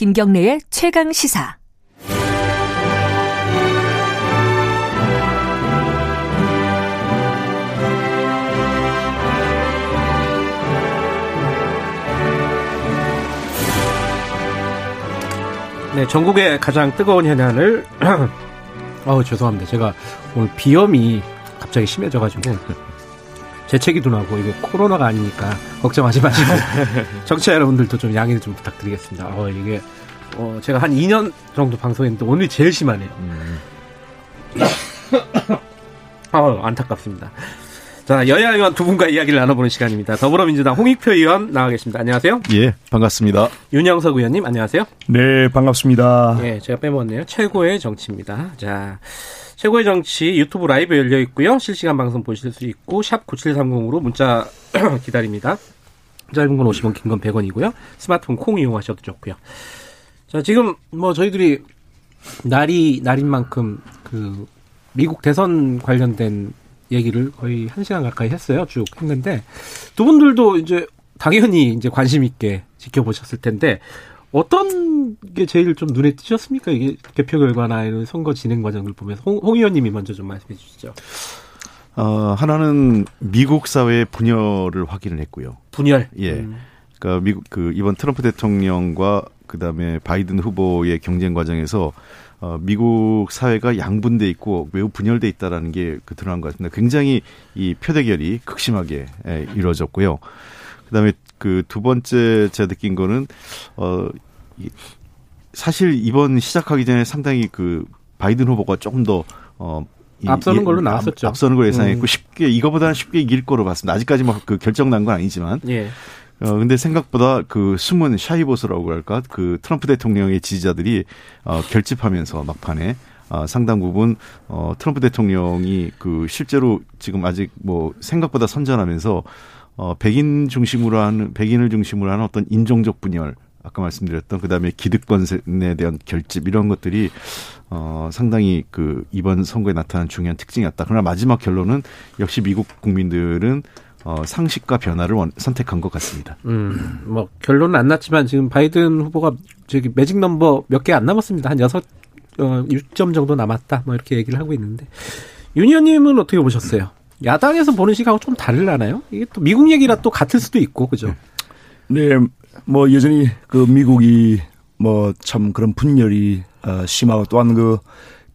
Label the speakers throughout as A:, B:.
A: 김경래의 최강 시사.
B: 네, 전국의 가장 뜨거운 현안을 어우 죄송합니다. 제가 오늘 비염이 갑자기 심해져가지고 재채기 도 나고 이게 코로나가 아니니까 걱정하지 마시고 정치자 여러분들도 좀 양해를 좀 부탁드리겠습니다. 어 이게 어 제가 한 2년 정도 방송했는데 오늘이 제일 심하네요. 음. 어 안타깝습니다. 자, 여야 의원 두 분과 이야기를 나눠보는 시간입니다. 더불어민주당 홍익표 의원 나와 계십니다. 안녕하세요.
C: 예, 반갑습니다.
B: 윤영석 의원님, 안녕하세요.
D: 네, 반갑습니다.
B: 예, 제가 빼먹었네요. 최고의 정치입니다. 자, 최고의 정치 유튜브 라이브 열려 있고요. 실시간 방송 보실 수 있고, 샵 9730으로 문자 기다립니다. 짧은 건 50원, 긴 건 100원이고요. 스마트폰 콩 이용하셔도 좋고요. 자, 지금 뭐 저희들이 날이 날인 만큼 그 미국 대선 관련된 얘기를 거의 한 시간 가까이 했어요. 쭉 했는데 두 분들도 이제 당연히 이제 관심 있게 지켜보셨을 텐데 어떤 게 제일 좀 눈에 띄셨습니까? 이게 개표 결과나 이런 선거 진행 과정을 보면서 홍, 홍 의원님이 먼저 좀 말씀해 주시죠.
C: 어, 하나는 미국 사회의 분열을 확인을 했고요.
B: 분열.
C: 예. 음. 그러니까 미국 그 이번 트럼프 대통령과 그다음에 바이든 후보의 경쟁 과정에서 어, 미국 사회가 양분돼 있고 매우 분열돼 있다라는 게 그 드러난 것 같습니다. 굉장히 이 표대결이 극심하게 에, 이루어졌고요. 그다음에 그 두 번째 제가 느낀 거는 어 이, 사실 이번 시작하기 전에 상당히 그 바이든 후보가 조금 더 어.
B: 앞서는 걸로 나왔었죠.
C: 앞서는 걸 예상했고 음. 쉽게 이거보다는 쉽게 이길 거로 봤습니다. 아직까지 뭐그 결정 난 건 아니지만. 예. 어, 근데 생각보다 그 숨은 샤이보스라고 할까? 그 트럼프 대통령의 지지자들이 어, 결집하면서 막판에 어, 상당 부분 어, 트럼프 대통령이 그 실제로 지금 아직 뭐 생각보다 선전하면서 어, 백인 중심으로 하는 백인을 중심으로 하는 어떤 인종적 분열 아까 말씀드렸던 그다음에 기득권에 대한 결집 이런 것들이 어 상당히 그 이번 선거에 나타난 중요한 특징이었다. 그러나 마지막 결론은 역시 미국 국민들은 어, 상식과 변화를 원, 선택한 것 같습니다.
B: 음, 뭐 결론은 안 났지만 지금 바이든 후보가 저기 매직 넘버 몇 개 안 남았습니다. 한 여섯 어, 6점 정도 남았다. 뭐 이렇게 얘기를 하고 있는데 윤 의원님은 어떻게 보셨어요? 야당에서 보는 시각하고 좀 다르려나요? 이게 또 미국 얘기라 또 같을 수도 있고 그죠?
D: 네, 뭐 여전히 그 미국이 뭐 참 그런 분열이 어, 심하고 또한 그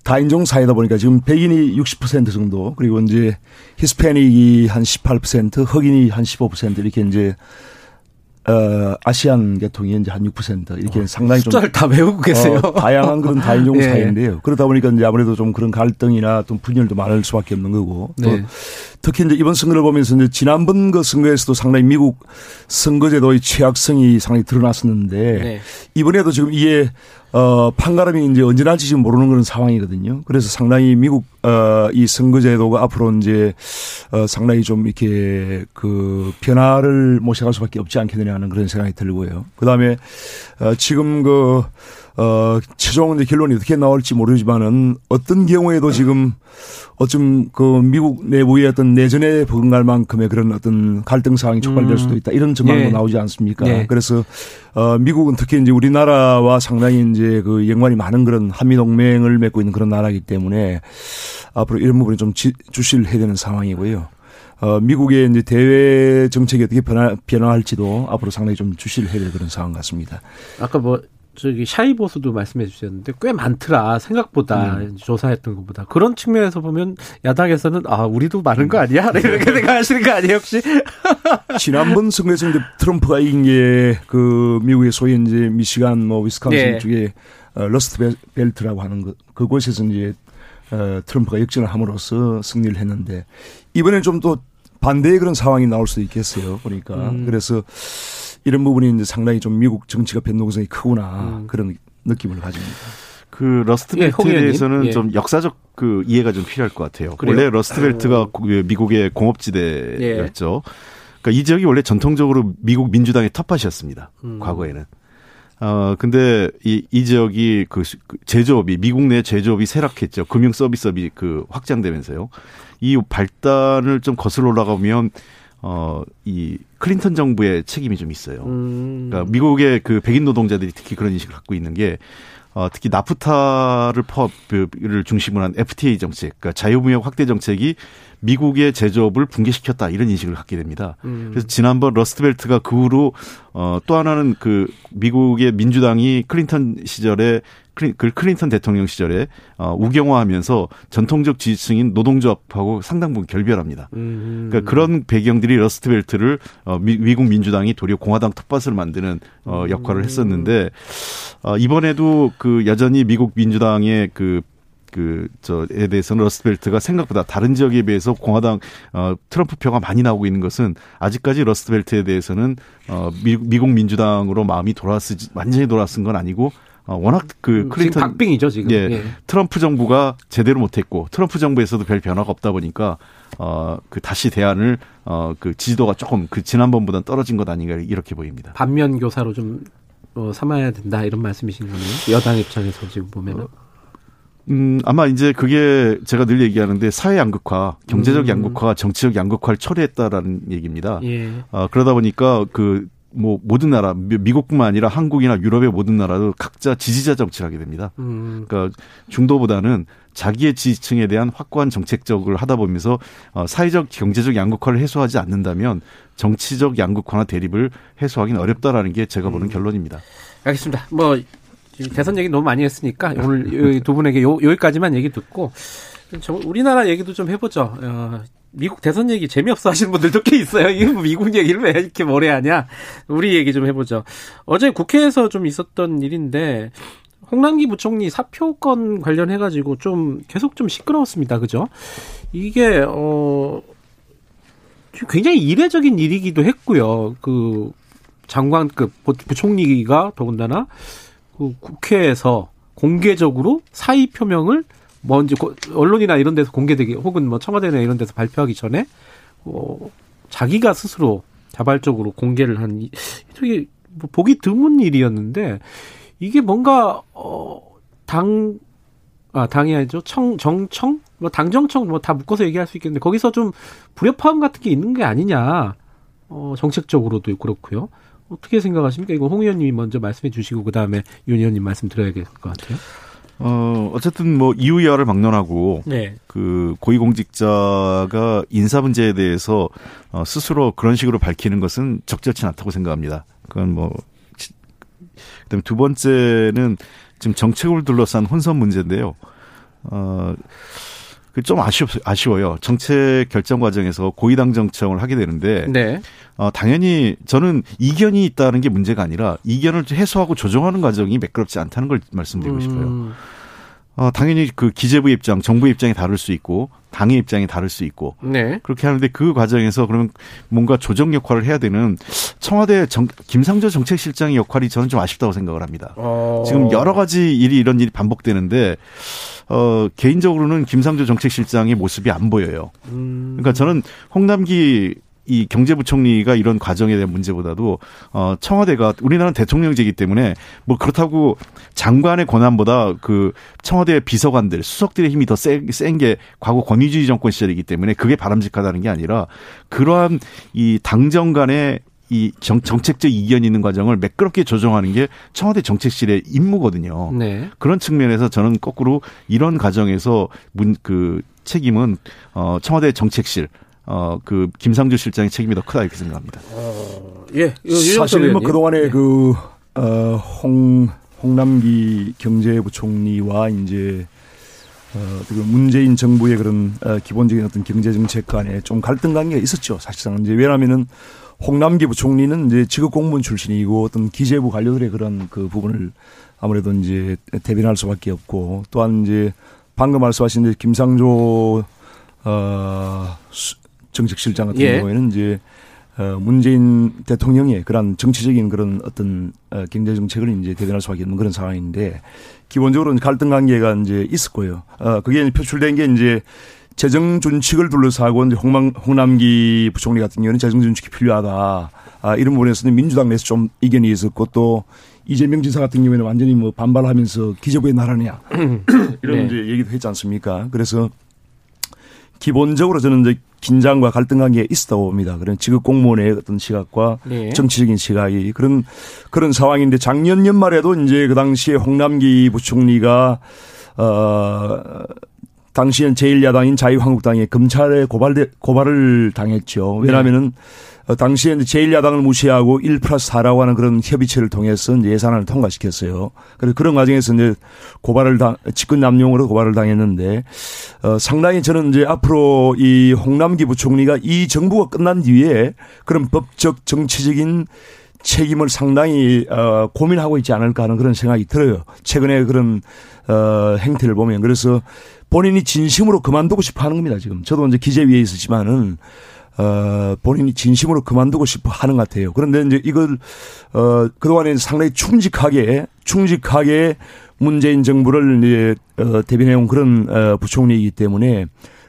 D: 다인종 사회다 보니까 지금 백인이 60% 정도 그리고 이제 히스패닉이 한 18%, 흑인이 한 15% 이렇게 이제 어, 아시안 계통이 이제 한 6% 이렇게 어, 상당히
B: 좀 숫자를 다 외우고 계세요.
D: 어, 다양한 그런 다인종 네. 사회인데요. 그러다 보니까 이제 아무래도 좀 그런 갈등이나 또 분열도 많을 수밖에 없는 거고 또 네. 특히 이제 이번 선거를 보면서 이제 지난번 그 선거에서도 상당히 미국 선거제도의 취약성이 상당히 드러났었는데 네. 이번에도 지금 이게 어, 판가름이 이제 언제 날지 지금 모르는 그런 상황이거든요. 그래서 상당히 미국, 어, 이 선거제도가 앞으로 이제, 어, 상당히 좀 이렇게 그 변화를 모셔갈 수밖에 없지 않겠느냐 하는 그런 생각이 들고요. 그 다음에, 어, 지금 그, 어, 최종 이제 결론이 어떻게 나올지 모르지만은 어떤 경우에도 지금 어쩜 그 미국 내부의 어떤 내전에 버금갈 만큼의 그런 어떤 갈등 상황이 촉발될 음. 수도 있다. 이런 전망도 네. 나오지 않습니까? 네. 그래서 어 미국은 특히 이제 우리나라와 상당히 이제 그 연관이 많은 그런 한미 동맹을 맺고 있는 그런 나라이기 때문에 앞으로 이런 부분이 좀 주시를 해야 되는 상황이고요. 어, 미국의 이제 대외 정책이 어떻게 변화, 변화할지도 앞으로 상당히 좀 주시를 해야 될 그런 상황 같습니다.
B: 아까 뭐 저기 샤이보스도 말씀해 주셨는데 꽤 많더라 생각보다 음. 조사했던 것보다 그런 측면에서 보면 야당에서는 아 우리도 많은 거 아니야 이렇게 생각하시는 거 아니에요 혹시
D: 지난번 선거에서 이제 트럼프가 이긴 게 그 미국의 소위 이제 미시간 뭐 위스콘신 네. 쪽에 어, 러스트 벨트라고 하는 것 그곳에서 이제 어, 트럼프가 역전을 함으로써 승리를 했는데 이번엔 좀 또 반대의 그런 상황이 나올 수도 있겠어요 보니까 음. 그래서 이런 부분이 이제 상당히 좀 미국 정치가 변동성이 크구나 음. 그런 느낌을 가집니다.
C: 그 러스트벨트에 예, 대해서는 예. 좀 역사적 그 이해가 좀 필요할 것 같아요. 그래요? 원래 러스트벨트가 어. 그 미국의 공업지대였죠. 예. 그러니까 이 지역이 원래 전통적으로 미국 민주당의 텃밭이었습니다. 음. 과거에는. 어, 근데 이, 이 지역이 그, 그 제조업이, 미국 내 제조업이 쇠락했죠. 금융 서비스업이 그 확장되면서요. 이 발단을 좀 거슬러 올라가면 어, 이 클린턴 정부의 책임이 좀 있어요. 음. 그러니까 미국의 그 백인 노동자들이 특히 그런 인식을 갖고 있는 게 어, 특히 나프타를 포업을 중심으로 한 FTA 정책, 그러니까 자유무역 확대 정책이 미국의 제조업을 붕괴시켰다 이런 인식을 갖게 됩니다. 음. 그래서 지난번 러스트벨트가 그 후로 어, 또 하나는 그 미국의 민주당이 클린턴 시절에 그 클린턴 대통령 시절에 어, 우경화하면서 전통적 지지층인 노동조합하고 상당 부분 결별합니다. 음. 그러니까 그런 배경들이 러스트벨트를 어, 미, 미국 민주당이 도리어 공화당 텃밭을 만드는 어, 역할을 했었는데 어, 이번에도 그 여전히 미국 민주당의 그 그, 저에 대해서는 러스트벨트가 생각보다 다른 지역에 비해서 공화당, 어, 트럼프 표가 많이 나오고 있는 것은 아직까지 러스트벨트에 대해서는, 어, 미국, 민주당으로 마음이 돌아왔, 완전히 돌아왔은 건 아니고 어, 워낙 그
B: 음, 클린턴 박빙이죠 지금.
C: 예, 예. 트럼프 정부가 제대로 못했고 트럼프 정부에서도 별 변화가 없다 보니까 어 그 다시 대안을 어 그 지지도가 조금 그 지난번보다 떨어진 것 아닌가 이렇게 보입니다.
B: 반면 교사로 좀 어, 삼아야 된다 이런 말씀이신 거네요. 여당 입장에서 지금 보면은. 어.
C: 음, 아마 이제 그게 제가 늘 얘기하는데 사회 양극화, 경제적 음. 양극화, 정치적 양극화를 처리했다라는 얘기입니다. 예. 아, 그러다 보니까 그 뭐 모든 나라 미국뿐만 아니라 한국이나 유럽의 모든 나라도 각자 지지자 정치를 하게 됩니다. 음. 그러니까 중도보다는 자기의 지지층에 대한 확고한 정책적을 하다 보면서 어, 사회적 경제적 양극화를 해소하지 않는다면 정치적 양극화나 대립을 해소하기는 어렵다라는 게 제가 보는 음. 결론입니다.
B: 알겠습니다. 뭐 대선 얘기 너무 많이 했으니까 오늘 두 분에게 요, 여기까지만 얘기 듣고 우리나라 얘기도 좀 해보죠. 어, 미국 대선 얘기 재미없어 하시는 분들도 꽤 있어요. 이게 뭐 미국 얘기를 왜 이렇게 오래 하냐. 우리 얘기 좀 해보죠. 어제 국회에서 좀 있었던 일인데, 홍남기 부총리 사표건 관련해 가지고 좀 계속 좀 시끄러웠습니다. 그죠? 이게, 어, 굉장히 이례적인 일이기도 했고요. 그 장관급 부총리가 더군다나 그 국회에서 공개적으로 사의 표명을 먼저 언론이나 이런 데서 공개되기 혹은 뭐 청와대나 이런 데서 발표하기 전에 어, 자기가 스스로 자발적으로 공개를 한 되게 뭐 보기 드문 일이었는데 이게 뭔가 어당 아, 당이 아니죠. 청, 정청? 뭐, 당정청, 뭐, 다 묶어서 얘기할 수 있겠는데, 거기서 좀 불협화음 같은 게 있는 게 아니냐. 어, 정책적으로도 그렇고요. 어떻게 생각하십니까? 이거 홍 의원님이 먼저 말씀해 주시고, 그 다음에 윤 의원님 말씀 드려야 될 것 같아요.
C: 어, 어쨌든 뭐 이유야를 막론하고 네. 그 고위공직자가 인사 문제에 대해서 어, 스스로 그런 식으로 밝히는 것은 적절치 않다고 생각합니다. 그건 뭐 그다음에 두 번째는 지금 정책을 둘러싼 혼선 문제인데요. 어, 좀 아쉬워, 아쉬워요. 정책 결정 과정에서 고위당 정청을 하게 되는데, 네. 어, 당연히 저는 이견이 있다는 게 문제가 아니라 이견을 해소하고 조정하는 과정이 매끄럽지 않다는 걸 말씀드리고 음. 싶어요. 어, 당연히 그 기재부 입장, 정부 입장이 다를 수 있고 당의 입장이 다를 수 있고 네. 그렇게 하는데 그 과정에서 그러면 뭔가 조정 역할을 해야 되는 청와대 정, 김상조 정책실장의 역할이 저는 좀 아쉽다고 생각을 합니다. 어. 지금 여러 가지 일이 이런 일이 반복되는데 어, 개인적으로는 김상조 정책실장의 모습이 안 보여요. 음. 그러니까 저는 홍남기 이 경제부총리가 이런 과정에 대한 문제보다도 어 청와대가 우리나라는 대통령제이기 때문에 뭐 그렇다고 장관의 권한보다 그 청와대 비서관들 수석들의 힘이 더 센 게 과거 권위주의 정권 시절이기 때문에 그게 바람직하다는 게 아니라 그러한 이 당정 간의 이 정, 정책적 이견이 있는 과정을 매끄럽게 조정하는 게 청와대 정책실의 임무거든요. 네. 그런 측면에서 저는 거꾸로 이런 과정에서 문, 그 책임은 어, 청와대 정책실 어, 그, 김상주 실장의 책임이 더 크다 이렇게 생각합니다. 어,
D: 예. 사실 뭐 그동안에 예. 그, 어, 홍, 홍남기 경제부총리와 이제, 어, 그 문재인 정부의 그런, 어, 기본적인 어떤 경제정책 간에 좀 갈등 관계가 있었죠. 사실상 이제 왜냐하면은 홍남기 부총리는 이제 직업 공무원 출신이고 어떤 기재부 관료들의 그런 그 부분을 아무래도 이제 대변할 수밖에 없고 또한 이제 방금 말씀하신 이제 김상조 어 정책실장 같은 예. 경우에는 이제 어, 문재인 대통령의 그런 정치적인 그런 어떤 어, 경제 정책을 이제 대변할 수밖에 없는 그런 상황인데 기본적으로 갈등 관계가 이제 있었고요. 어, 그게 표출된 게 이제 재정 준칙을 둘러싸고 이제 홍남, 홍남기 부총리 같은 경우는 재정 준칙이 필요하다. 아, 이런 부분에서는 민주당 내에서 좀 이견이 있었고 또 이재명 지사 같은 경우에는 완전히 뭐 반발하면서 기재부에 나라냐 이런 네. 이제 얘기도 했지 않습니까? 그래서 기본적으로 저는 이제 긴장과 갈등 관계에 있었다고 봅니다. 그런 지급 공무원의 어떤 시각과 네. 정치적인 시각이 그런 그런 상황인데 작년 연말에도 이제 그 당시에 홍남기 부총리가 어 당시엔 제1야당인 자유한국당에 검찰에 고발 고발을 당했죠. 왜냐하면은 네. 어, 당시에 제1야당을 무시하고 1 플러스 4라고 하는 그런 협의체를 통해서 예산안을 통과시켰어요. 그래서 그런 과정에서 이제 고발을 당, 직권 남용으로 고발을 당했는데, 어, 상당히 저는 이제 앞으로 이 홍남기 부총리가 이 정부가 끝난 뒤에 그런 법적 정치적인 책임을 상당히 어 고민하고 있지 않을까 하는 그런 생각이 들어요. 최근에 그런 어 행태를 보면 그래서 본인이 진심으로 그만두고 싶어 하는 겁니다, 지금. 저도 이제 기재위에 있었지만은 어, 본인이 진심으로 그만두고 싶어 하는 것 같아요. 그런데 이제 이걸, 어, 그동안에 상당히 충직하게, 충직하게 문재인 정부를 이제, 어, 대변해온 그런, 어, 부총리이기 때문에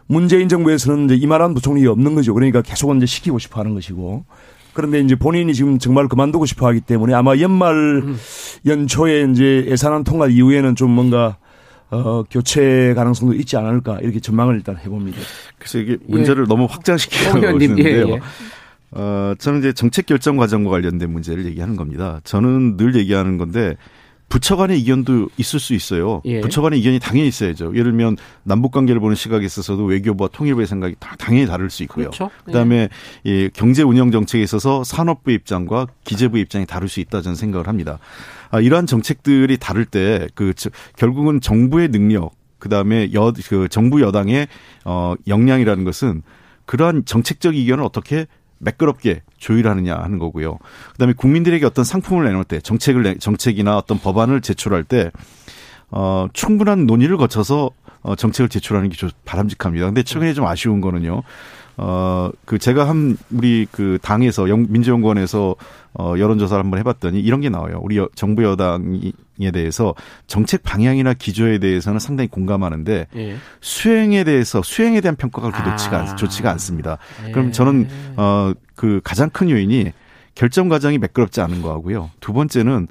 D: 문재인 정부에서는 이제 이만한 부총리가 없는 거죠. 그러니까 계속 이제 시키고 싶어 하는 것이고. 그런데 이제 본인이 지금 정말 그만두고 싶어 하기 때문에 아마 연말 음. 연초에 이제 예산안 통과 이후에는 좀 뭔가 어, 교체 가능성도 있지 않을까 이렇게 전망을 일단 해봅니다.
C: 그래서 이게 문제를 예. 너무 확장시키고 있는데요. 예, 예. 어, 저는 이제 정책 결정 과정과 관련된 문제를 얘기하는 겁니다. 저는 늘 얘기하는 건데 부처 간의 이견도 있을 수 있어요. 예. 부처 간의 이견이 당연히 있어야죠. 예를 들면 남북 관계를 보는 시각에 있어서도 외교부와 통일부의 생각이 다 당연히 다를 수 있고요. 그렇죠. 그다음에 예. 예, 경제 운영 정책에 있어서 산업부 입장과 기재부 입장이 다를 수 있다 저는 생각을 합니다. 아, 이러한 정책들이 다를 때 그 결국은 정부의 능력 그다음에 여 그 정부 여당의 어 역량이라는 것은 그러한 정책적 이견을 어떻게 매끄럽게 조율하느냐 하는 거고요. 그다음에 국민들에게 어떤 상품을 내놓을 때 정책을 내, 정책이나 어떤 법안을 제출할 때 어, 충분한 논의를 거쳐서 어, 정책을 제출하는 게 좀 바람직합니다. 근데 최근에 좀 아쉬운 거는요. 어, 그 제가 한 우리 그 당에서 영, 민주연구원에서 어, 여론조사를 한번 해봤더니 이런 게 나와요. 우리 여, 정부 여당에 대해서 정책 방향이나 기조에 대해서는 상당히 공감하는데 예. 수행에 대해서 수행에 대한 평가가 그렇게 아. 좋지가, 좋지가 않습니다. 예. 그럼 저는 어, 그 가장 큰 요인이 결정 과정이 매끄럽지 않은 거하고요. 두 번째는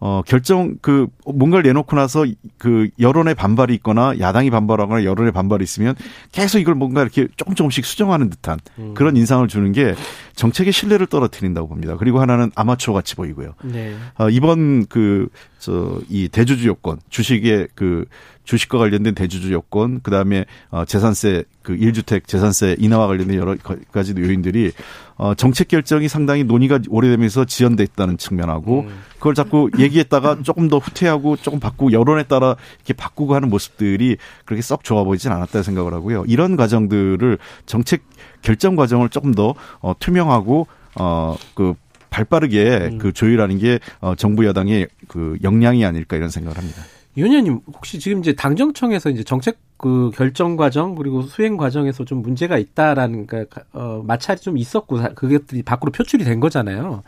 C: 어, 결정, 그, 뭔가를 내놓고 나서 그 여론의 반발이 있거나 야당이 반발하거나 여론의 반발이 있으면 계속 이걸 뭔가 이렇게 조금 조금씩 수정하는 듯한 음. 그런 인상을 주는 게 정책의 신뢰를 떨어뜨린다고 봅니다. 그리고 하나는 아마추어 같이 보이고요. 네. 어, 이번 그, 저, 이 대주주 요건, 주식의 그 주식과 관련된 대주주 요건, 그 다음에 어, 재산세 그 1주택 재산세 인하와 관련된 여러 가지 요인들이 어, 정책 결정이 상당히 논의가 오래되면서 지연됐다는 측면하고 음. 그걸 자꾸 얘기했다가 조금 더 후퇴하고 조금 바꾸고 여론에 따라 이렇게 바꾸고 하는 모습들이 그렇게 썩 좋아 보이진 않았다 생각을 하고요. 이런 과정들을 정책 결정 과정을 조금 더 어, 투명하고 어, 그 발빠르게 음. 그 조율하는 게 어, 정부 여당의 그 역량이 아닐까 이런 생각을 합니다.
B: 윤 의원님 혹시 지금 이제 당정청에서 이제 정책 그 결정 과정 그리고 수행 과정에서 좀 문제가 있다라는 그러니까 어 마찰이 좀 있었고 그것들이 밖으로 표출이 된 거잖아요.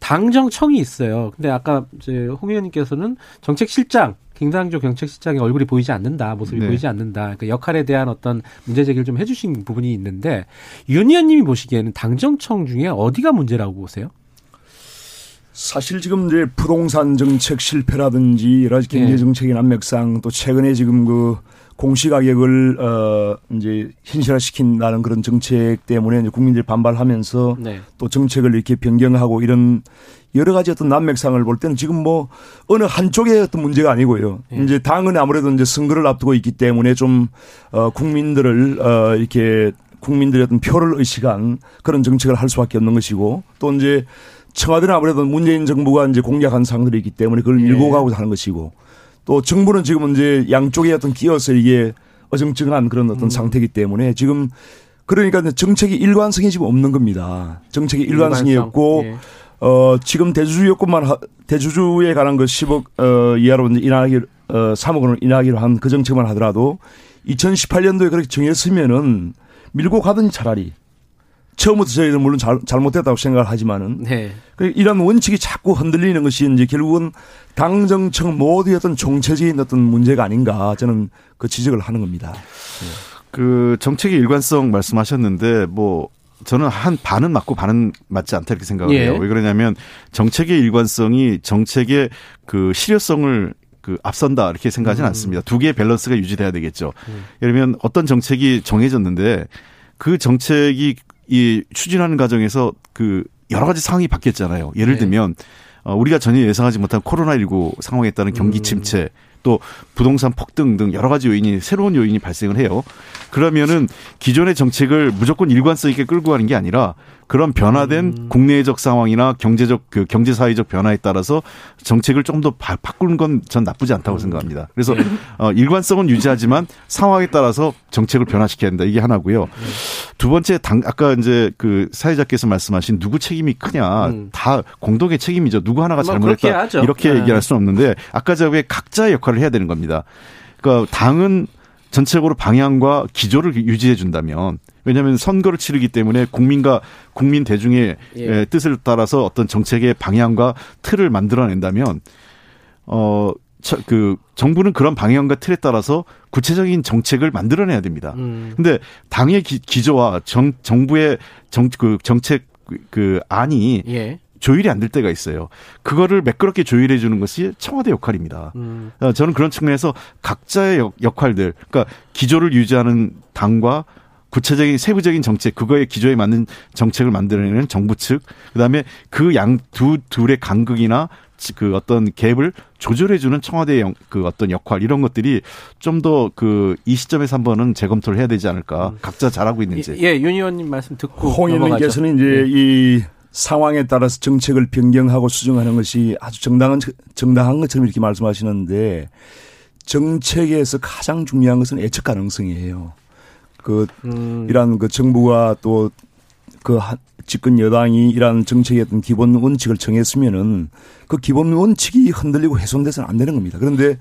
B: 당정청이 있어요. 근데 아까 이제 홍 의원님께서는 정책실장 김상조 경책실장의 얼굴이 보이지 않는다, 모습이 네. 보이지 않는다. 그 역할에 대한 어떤 문제 제기를 좀 해주신 부분이 있는데 윤 의원님이 보시기에는 당정청 중에 어디가 문제라고 보세요?
D: 사실 지금 이제 부동산 정책 실패라든지 여러 가지 경제 예. 정책의 난맥상 또 최근에 지금 그 공시가격을 어 이제 현실화시킨다는 그런 정책 때문에 이제 국민들이 반발하면서 네. 또 정책을 이렇게 변경하고 이런 여러 가지 어떤 난맥상을 볼 때는 지금 뭐 어느 한쪽의 어떤 문제가 아니고요. 예. 이제 당은 아무래도 이제 선거를 앞두고 있기 때문에 좀 어 국민들을 어 이렇게 국민들의 어떤 표를 의식한 그런 정책을 할 수밖에 없는 것이고 또 이제 청와대는 아무래도 문재인 정부가 이제 공약한 사항들이 있기 때문에 그걸 예. 밀고 가고 하는 것이고 또 정부는 지금 이제 양쪽에 어떤 끼어서 이게 어정쩡한 그런 어떤 음. 상태이기 때문에 지금 그러니까 정책이 일관성이 지금 없는 겁니다. 정책이 일관성이 일관성. 없고 예. 어 지금 대주주 요건만 하, 대주주에 관한 그 10억 어 이하로 인하기 어 3억 원을 인하기로 한 그 정책만 하더라도 2018년도에 그렇게 정했으면은 밀고 가든지 차라리 처음부터 저희는 물론 잘, 잘못됐다고 생각을 하지만은 네. 그 이런 원칙이 자꾸 흔들리는 것이 이제 결국은 당정청 모두의 어떤 정체적인 어떤 문제가 아닌가 저는 그 지적을 하는 겁니다. 네.
C: 그 정책의 일관성 말씀하셨는데 뭐 저는 한 반은 맞고 반은 맞지 않다 이렇게 생각을 예. 해요. 왜 그러냐면 정책의 일관성이 정책의 그 실효성을 그 앞선다 이렇게 생각하지는 음. 않습니다. 두 개의 밸런스가 유지돼야 되겠죠. 음. 예를 들면 어떤 정책이 정해졌는데 그 정책이 이 추진하는 과정에서 그 여러 가지 상황이 바뀌었잖아요. 예를 네. 들면 어, 우리가 전혀 예상하지 못한 코로나19 상황에 따른 경기 음. 침체 또 부동산 폭등 등 여러 가지 요인이 새로운 요인이 발생을 해요. 그러면은 기존의 정책을 무조건 일관성 있게 끌고 가는 게 아니라 그런 변화된 음. 국내적 상황이나 경제적 그 경제 사회적 변화에 따라서 정책을 좀 더 바꾸는 건 전 나쁘지 않다고 음. 생각합니다. 그래서 네. 어, 일관성은 유지하지만 상황에 따라서 정책을 변화시켜야 된다. 이게 하나고요. 네. 두 번째 당 아까 이제 그 사회자께서 말씀하신 누구 책임이 크냐 음. 다 공동의 책임이죠. 누구 하나가 뭐 잘못했다 이렇게 네. 얘기할 수는 없는데 아까 저게 각자의 역할을 해야 되는 겁니다. 그러니까 당은 전체적으로 방향과 기조를 유지해 준다면 왜냐하면 선거를 치르기 때문에 국민과 국민 대중의 예. 뜻을 따라서 어떤 정책의 방향과 틀을 만들어낸다면 어. 그 정부는 그런 방향과 틀에 따라서 구체적인 정책을 만들어내야 됩니다. 음. 근데 당의 기, 기조와 정 정부의 정 그 정책 그 안이 예. 조율이 안 될 때가 있어요. 그거를 매끄럽게 조율해 주는 것이 청와대 역할입니다. 음. 어, 저는 그런 측면에서 각자의 역, 할들 그러니까 기조를 유지하는 당과 구체적인 세부적인 정책, 그거의 기조에 맞는 정책을 만들어내는 정부 측, 그 다음에 그 양 두 둘의 간극이나 그 어떤 갭을 조절해주는 청와대의 그 어떤 역할 이런 것들이 좀 더 그 이 시점에서 한번은 재검토를 해야 되지 않을까. 음. 각자 잘하고 있는지.
B: 예, 윤 의원님 말씀 듣고
D: 홍 의원님께서는 이제 네. 이 상황에 따라서 정책을 변경하고 수정하는 것이 아주 정당한 정당한 것처럼 이렇게 말씀하시는데 정책에서 가장 중요한 것은 예측 가능성이에요. 그 음. 이런 그 정부가 또 그 집권 여당이 이러한 정책의 어떤 기본 원칙을 정했으면은 그 기본 원칙이 흔들리고 훼손돼서는 안 되는 겁니다. 그런데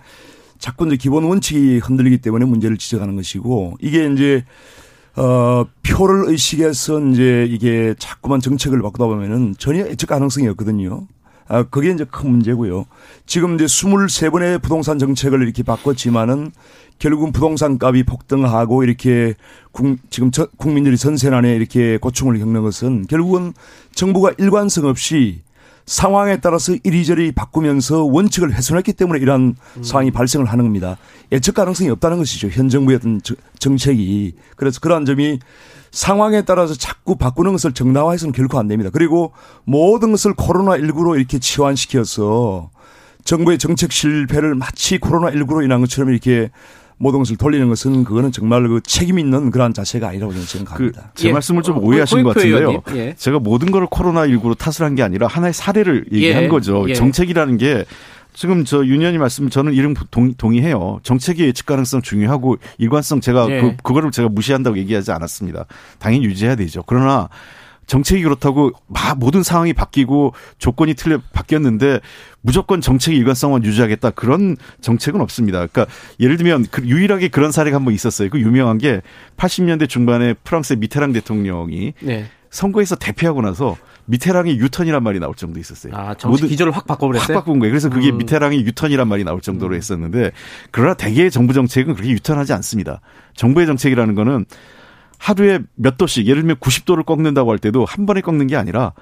D: 자꾸 이제 기본 원칙이 흔들리기 때문에 문제를 지적하는 것이고 이게 이제 어, 표를 의식해서 이제 이게 자꾸만 정책을 바꾸다 보면은 전혀 예측 가능성이 없거든요. 아, 그게 이제 큰 문제고요. 지금 이제 23번의 부동산 정책을 이렇게 바꿨지만은 결국은 부동산 값이 폭등하고 이렇게 국, 지금 저, 국민들이 전세난에 이렇게 고충을 겪는 것은 결국은 정부가 일관성 없이 상황에 따라서 이리저리 바꾸면서 원칙을 훼손했기 때문에 이러한 음. 상황이 발생을 하는 겁니다. 예측 가능성이 없다는 것이죠. 현 정부의 어떤 정책이. 그래서 그러한 점이 상황에 따라서 자꾸 바꾸는 것을 정당화해서는 결코 안 됩니다. 그리고 모든 것을 코로나19로 이렇게 치환시켜서 정부의 정책 실패를 마치 코로나19로 인한 것처럼 이렇게 모든 것을 돌리는 것은 그거는 정말 그 책임 있는 그러한 자세가 아니라고 저는 생각합니다.
C: 그 제 예. 말씀을 좀 오해하신 것 같은데요. 예. 제가 모든 걸 코로나 19로 탓을 한 게 아니라 하나의 사례를 얘기한 예. 거죠. 예. 정책이라는 게 지금 저 윤현이 말씀 저는 이름 동, 동의해요. 정책의 예측 가능성 중요하고 일관성 제가 예. 그 그거를 제가 무시한다고 얘기하지 않았습니다. 당연히 유지해야 되죠. 그러나 정책이 그렇다고 막 모든 상황이 바뀌고 조건이 틀려 바뀌었는데 무조건 정책의 일관성만 유지하겠다 그런 정책은 없습니다. 그러니까 예를 들면 그 유일하게 그런 사례가 한 번 있었어요. 그 유명한 게 80년대 중반에 프랑스의 미테랑 대통령이 네. 선거에서 대패하고 나서 미테랑의 유턴이란 말이 나올 정도 있었어요.
B: 아, 정치 기조를 확 바꿔버렸어요?
C: 확 바꾼 거예요. 그래서 그게 음. 미테랑의 유턴이란 말이 나올 정도로 음. 했었는데 그러나 대개의 정부 정책은 그렇게 유턴하지 않습니다. 정부의 정책이라는 거는 하루에 몇 도씩 예를 들면 90도를 꺾는다고 할 때도 한 번에 꺾는 게 아니라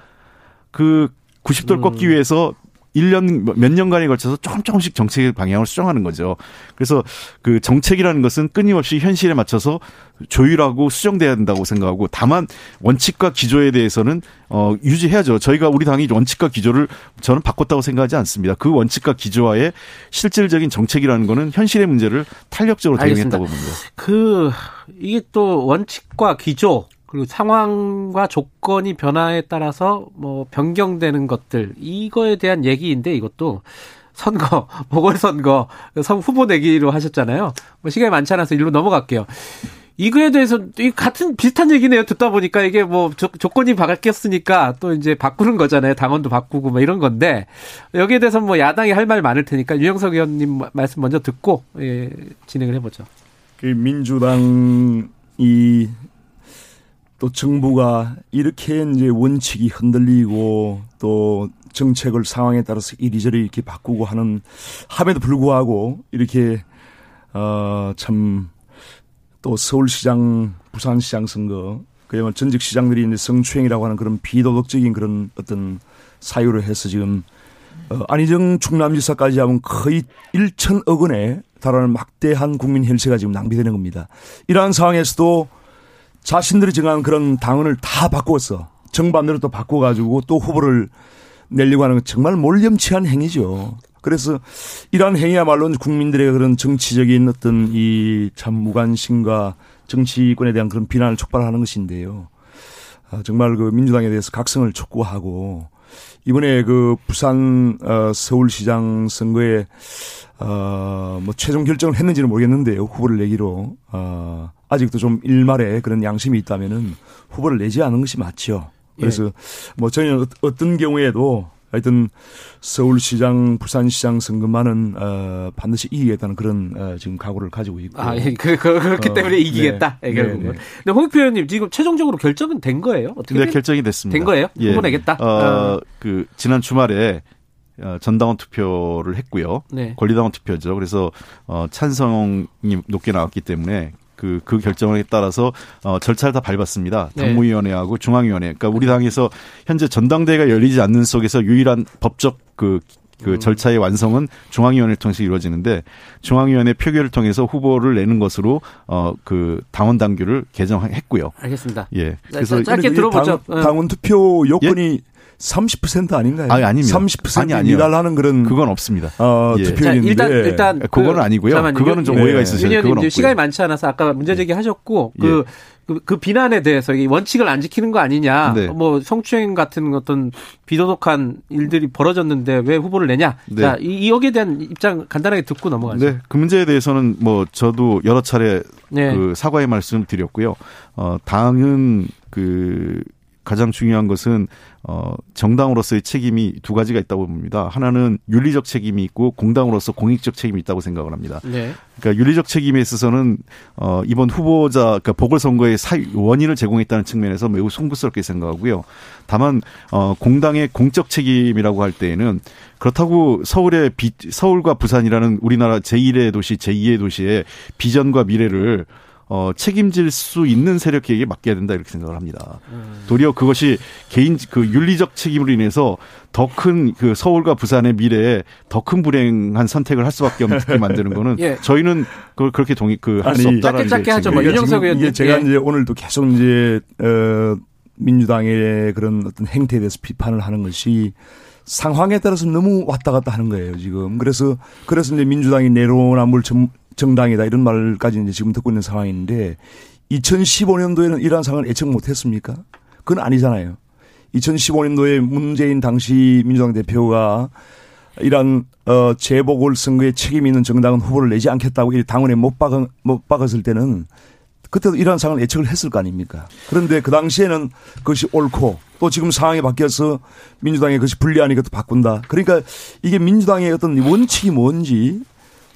C: 그 90도를 음. 꺾기 위해서 1년 몇 년간에 걸쳐서 조금 조금씩 정책의 방향을 수정하는 거죠. 그래서 그 정책이라는 것은 끊임없이 현실에 맞춰서 조율하고 수정돼야 된다고 생각하고 다만 원칙과 기조에 대해서는 어 유지해야죠. 저희가 우리 당이 원칙과 기조를 저는 바꿨다고 생각하지 않습니다. 그 원칙과 기조와의 실질적인 정책이라는 거는 현실의 문제를 탄력적으로 대응했다고 봅니다.
B: 그 이게 또 원칙과 기조 그리고 상황과 조건이 변화에 따라서 뭐 변경되는 것들 이거에 대한 얘기인데 이것도 선거 보궐선거 선 후보 내기로 하셨잖아요. 뭐 시간이 많지 않아서 일로 넘어갈게요. 이거에 대해서 이 같은 비슷한 얘기네요. 듣다 보니까 이게 뭐 조, 조건이 바뀌었으니까 또 이제 바꾸는 거잖아요. 당원도 바꾸고 뭐 이런 건데 여기에 대해서 뭐 야당이 할 말 많을 테니까 유영석 의원님 말씀 먼저 듣고 예, 진행을 해보죠.
D: 그 민주당이 또 정부가 이렇게 이제 원칙이 흔들리고 또 정책을 상황에 따라서 이리저리 이렇게 바꾸고 하는 함에도 불구하고 이렇게 어참 또 서울시장, 부산시장 선거 그야말로 전직 시장들이 이제 성추행이라고 하는 그런 비도덕적인 그런 어떤 사유를 해서 지금 어, 안희정 충남지사까지 하면 거의 1천억 원에 달하는 막대한 국민 혈세가 지금 낭비되는 겁니다. 이러한 상황에서도 자신들이 정한 그런 당원을 다 바꾸었어. 정반대로 또 바꿔가지고 또 후보를 내려고 하는 건 정말 몰염치한 행위죠. 그래서 이러한 행위야말로 국민들의 그런 정치적인 어떤 이 참 무관심과 정치권에 대한 그런 비난을 촉발하는 것인데요. 아, 정말 그 민주당에 대해서 각성을 촉구하고 이번에 그 부산 어, 서울시장 선거에 어뭐 최종 결정을 했는지는 모르겠는데요. 후보를 내기로 어 아직도 좀 일말의 그런 양심이 있다면은 후보를 내지 않은 것이 맞죠. 그래서 예. 뭐 저희는 어, 어떤 경우에도 하여튼 서울시장, 부산시장 선거만은 어, 반드시 이기겠다는 그런 어, 지금 각오를 가지고 있고.
B: 아, 예. 그, 그, 그렇기 어, 때문에 이기겠다. 네. 결국은. 네, 네. 근데 홍익표 의원님 지금 최종적으로 결정은 된 거예요? 어떻게?
C: 네, 결정이 됐습니다.
B: 된 거예요?
C: 예.
B: 후보 내겠다.
C: 어, 어, 그 지난 주말에 어, 전당원 투표를 했고요. 네. 권리당원 투표죠. 그래서 어, 찬성이 높게 나왔기 때문에 그, 그 결정에 따라서 어, 절차를 다 밟았습니다. 네. 당무위원회하고 중앙위원회. 그러니까 우리 당에서 현재 전당대회가 열리지 않는 속에서 유일한 법적 그, 그 음. 절차의 완성은 중앙위원회를 통해서 이루어지는데 중앙위원회 표결을 통해서 후보를 내는 것으로 어 그 당원 당규를 개정했고요.
B: 알겠습니다.
C: 예.
B: 그래서 짧게 들어보죠.
D: 당, 당원 투표 요건이 예? 30% 아닌가요?
C: 아니, 아닙니다.
D: 30% 아니, 아니요. 미달하는 그런
C: 그건 없습니다.
B: 어, 예. 투표인데 일단 일단
C: 그, 그거는 아니고요. 잠깐만요. 그거는 좀 예. 오해가 있으세요.
B: 그건 시간이 많지 않아서 아까 문제 제기하셨고 예. 그, 그, 그 비난에 대해서 이 원칙을 안 지키는 거 아니냐. 네. 뭐 성추행 같은 어떤 비도덕한 일들이 벌어졌는데 왜 후보를 내냐. 네. 자, 이, 여기에 대한 입장 간단하게 듣고 넘어가죠. 네.
C: 그 문제에 대해서는 뭐 저도 여러 차례 네. 그 사과의 말씀을 드렸고요. 어, 당은 그 가장 중요한 것은 어 정당으로서의 책임이 두 가지가 있다고 봅니다. 하나는 윤리적 책임이 있고 공당으로서 공익적 책임이 있다고 생각을 합니다. 네. 그러니까 윤리적 책임에 있어서는 어 이번 후보자 그러니까 보궐선거의 사 원인을 제공했다는 측면에서 매우 송구스럽게 생각하고요. 다만 어 공당의 공적 책임이라고 할 때에는 그렇다고 서울의 비, 서울과 부산이라는 우리나라 제1의 도시, 제2의 도시의 비전과 미래를 어, 책임질 수 있는 세력에게 맡겨야 된다 이렇게 생각을 합니다. 음. 도리어 그것이 개인 그 윤리적 책임으로 인해서 더 큰 그 서울과 부산의 미래에 더 큰 불행한 선택을 할 수밖에 없게 만드는 거는 예. 저희는 그걸 그렇게 동의 그할 수 없다라는
B: 짧게 짧게 하죠. 뭐 윤영석 의원
D: 이게 제가 예. 이제 오늘도 계속 이제 어 민주당의 그런 어떤 행태에 대해서 비판을 하는 것이 상황에 따라서 너무 왔다 갔다 하는 거예요, 지금. 그래서, 그래서 이제 민주당이 내로남불 정당이다 이런 말까지 이제 지금 듣고 있는 상황인데 2015년도에는 이러한 상황을 예측 못 했습니까? 그건 아니잖아요. 2015년도에 문재인 당시 민주당 대표가 이런 어 재보궐 선거에 책임 있는 정당은 후보를 내지 않겠다고 당원에 못 박은 못 박았을 때는 그때도 이러한 상황을 예측을 했을 거 아닙니까? 그런데 그 당시에는 그것이 옳고 또 지금 상황이 바뀌어서 민주당의 그것이 불리하니까 또 바꾼다. 그러니까 이게 민주당의 어떤 원칙이 뭔지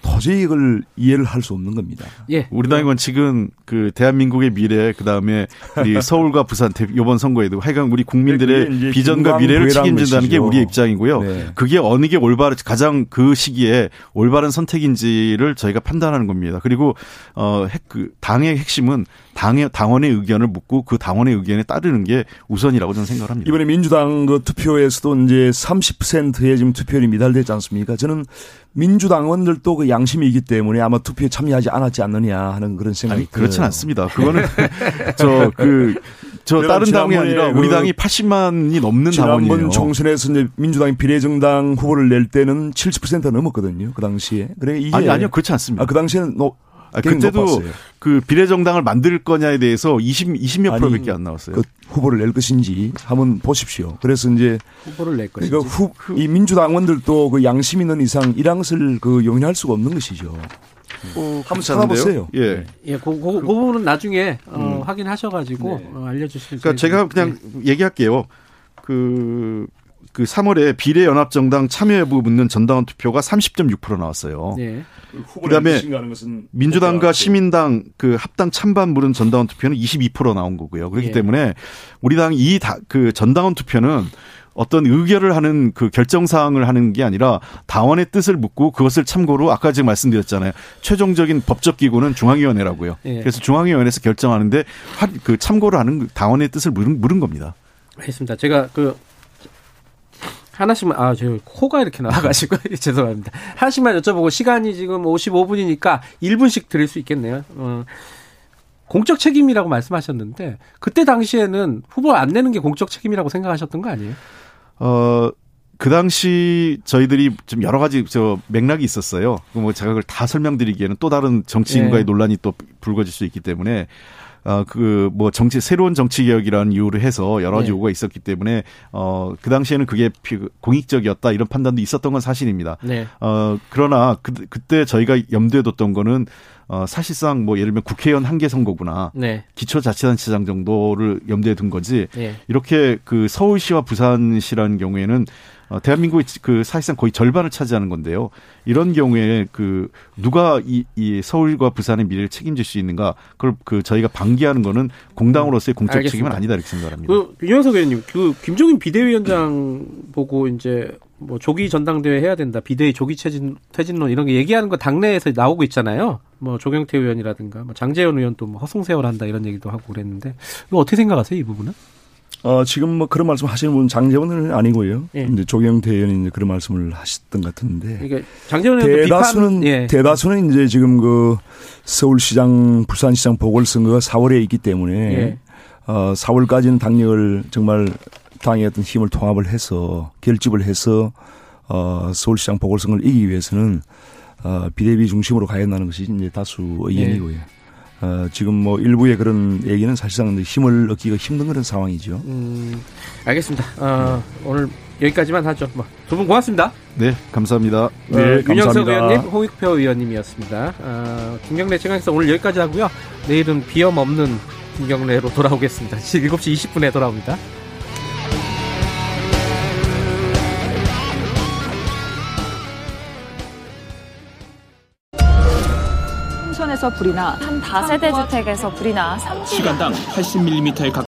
D: 도저히 이걸 이해를 할 수 없는 겁니다.
C: 예. 우리 당의 원칙은 그 대한민국의 미래 그다음에 우리 서울과 부산 이번 선거에도 하여간 우리 국민들의 비전과 미래를 책임진다는 게 우리의 입장이고요. 네. 그게 어느 게 올바른 가장 그 시기에 올바른 선택인지를 저희가 판단하는 겁니다. 그리고 어그 당의 핵심은 당의 당원의 의견을 묻고 그 당원의 의견에 따르는 게 우선이라고 저는 생각합니다.
D: 이번에 민주당 그 투표에서도 이제 30%의 지금 투표율이 미달되지 않습니까? 저는 민주당원들도 그 양심이 있기 때문에 아마 투표에 참여하지 않았지 않느냐 하는 그런 생각이 아니,
C: 그렇진 않습니다. 그거는 저 그 저 다른 당이 아니라 우리 그 당이 80만이 넘는 당원이에요.
D: 지난번 총선에서 이제 민주당이 비례정당 후보를 낼 때는 70% 넘었거든요. 그 당시에. 그래 이게
C: 아니 아니요 그렇지 않습니다.
D: 아, 그 당시에는 너
C: 아, 그때도. 그 비례정당을 만들 거냐에 대해서 20, 20몇 프로밖에 안 나왔어요. 그
D: 후보를 낼 것인지 한번 보십시오. 그래서 이제
B: 후보를 낼 것인지.
D: 그러니까 후, 이 민주당원들도 그 양심 있는 이상 이랑을 그 용인할 수가 없는 것이죠.
C: 어, 한번 찾아보세요.
B: 예. 예, 그, 그, 그 부분은 나중에 어, 음. 확인하셔가지고 네. 어, 알려주실.
C: 그러니까 제가 그냥 네. 얘기할게요. 그 그 3월에 비례연합정당 참여 여부 묻는 전당원 투표가 30.6% 나왔어요. 네. 그다음에 민주당과 시민당 그 합당 찬반 물은 전당원 투표는 22% 나온 거고요. 그렇기 네. 때문에 우리 당이 이그 전당원 투표는 어떤 의결을 하는 그 결정 사항을 하는 게 아니라 당원의 뜻을 묻고 그것을 참고로 아까 지금 말씀드렸잖아요. 최종적인 법적 기구는 중앙위원회라고요. 예. 그래서 중앙위원회에서 결정하는데 그 참고를 하는 당원의 뜻을 물은, 물은 겁니다.
B: 알겠습니다. 제가 그 하나씩만 아 저 코가 이렇게 나와 가지고 죄송합니다. 하나씩만 여쭤보고 시간이 지금 55분이니까 1분씩 드릴 수 있겠네요. 어. 공적 책임이라고 말씀하셨는데 그때 당시에는 후보 안 내는 게 공적 책임이라고 생각하셨던 거 아니에요?
C: 어. 그 당시 저희들이 좀 여러 가지 저 맥락이 있었어요. 뭐 제가 그걸 다 설명드리기에는 또 다른 정치인과의 네. 논란이 또 불거질 수 있기 때문에 어 그 뭐 정치 새로운 정치 개혁이라는 이유로 해서 여러 가지 네. 요구가 있었기 때문에 어 그 당시에는 그게 공익적이었다 이런 판단도 있었던 건 사실입니다. 네. 어 그러나 그 그때 저희가 염두에 뒀던 거는 어 사실상 뭐 예를 들면 국회의원 한 개 선거구나. 네. 기초자치단체장 정도를 염두에 둔 거지. 네. 이렇게 그 서울시와 부산시라는 경우에는 어, 대한민국의 그 사실상 거의 절반을 차지하는 건데요. 이런 경우에 그 누가 이, 이 서울과 부산의 미래를 책임질 수 있는가 그걸 그 저희가 방기하는 거는 공당으로서의 공적 알겠습니다. 책임은 아니다 이렇게 생각합니다.
B: 그 윤영석 의원님, 그 김종인 비대위원장 보고 이제 뭐 조기 전당대회 해야 된다, 비대위 조기 퇴진 퇴진론 이런 게 얘기하는 거 당내에서 나오고 있잖아요. 뭐 조경태 의원이라든가 뭐 장재현 의원도 뭐 허송세월 한다 이런 얘기도 하고 그랬는데 이거 어떻게 생각하세요 이 부분은?
D: 어, 지금 뭐 그런 말씀 하시는 분 장재원은 아니고요. 예. 이제 조경태 의원이 이제 그런 말씀을 하셨던 것 같은데.
B: 그러니까 장재원
D: 대다수는 비판, 예. 대다수는 이제 지금 그 서울시장, 부산시장 보궐선거가 4월에 있기 때문에 예. 어, 4월까지는 당력을 정말 당의 어떤 힘을 통합을 해서 결집을 해서 어, 서울시장 보궐선거를 이기기 위해서는 어, 비대비 중심으로 가야 한다는 것이 이제 다수 의견이고요. 예. 어, 지금 뭐 일부의 그런 얘기는 사실상 힘을 얻기가 힘든 그런 상황이죠. 음,
B: 알겠습니다. 어, 오늘 여기까지만 하죠. 뭐, 두분 고맙습니다.
C: 네, 감사합니다.
B: 네, 어, 윤영석 의원님, 홍익표 의원님이었습니다. 어, 김경래 최강에서 오늘 여기까지 하고요. 내일은 비염 없는 김경래로 돌아오겠습니다. 7시 20분에 돌아옵니다.
E: 불이 나, 한 다세대 주택에서 불이 나, 30...
F: 시간당 80mm에 가까운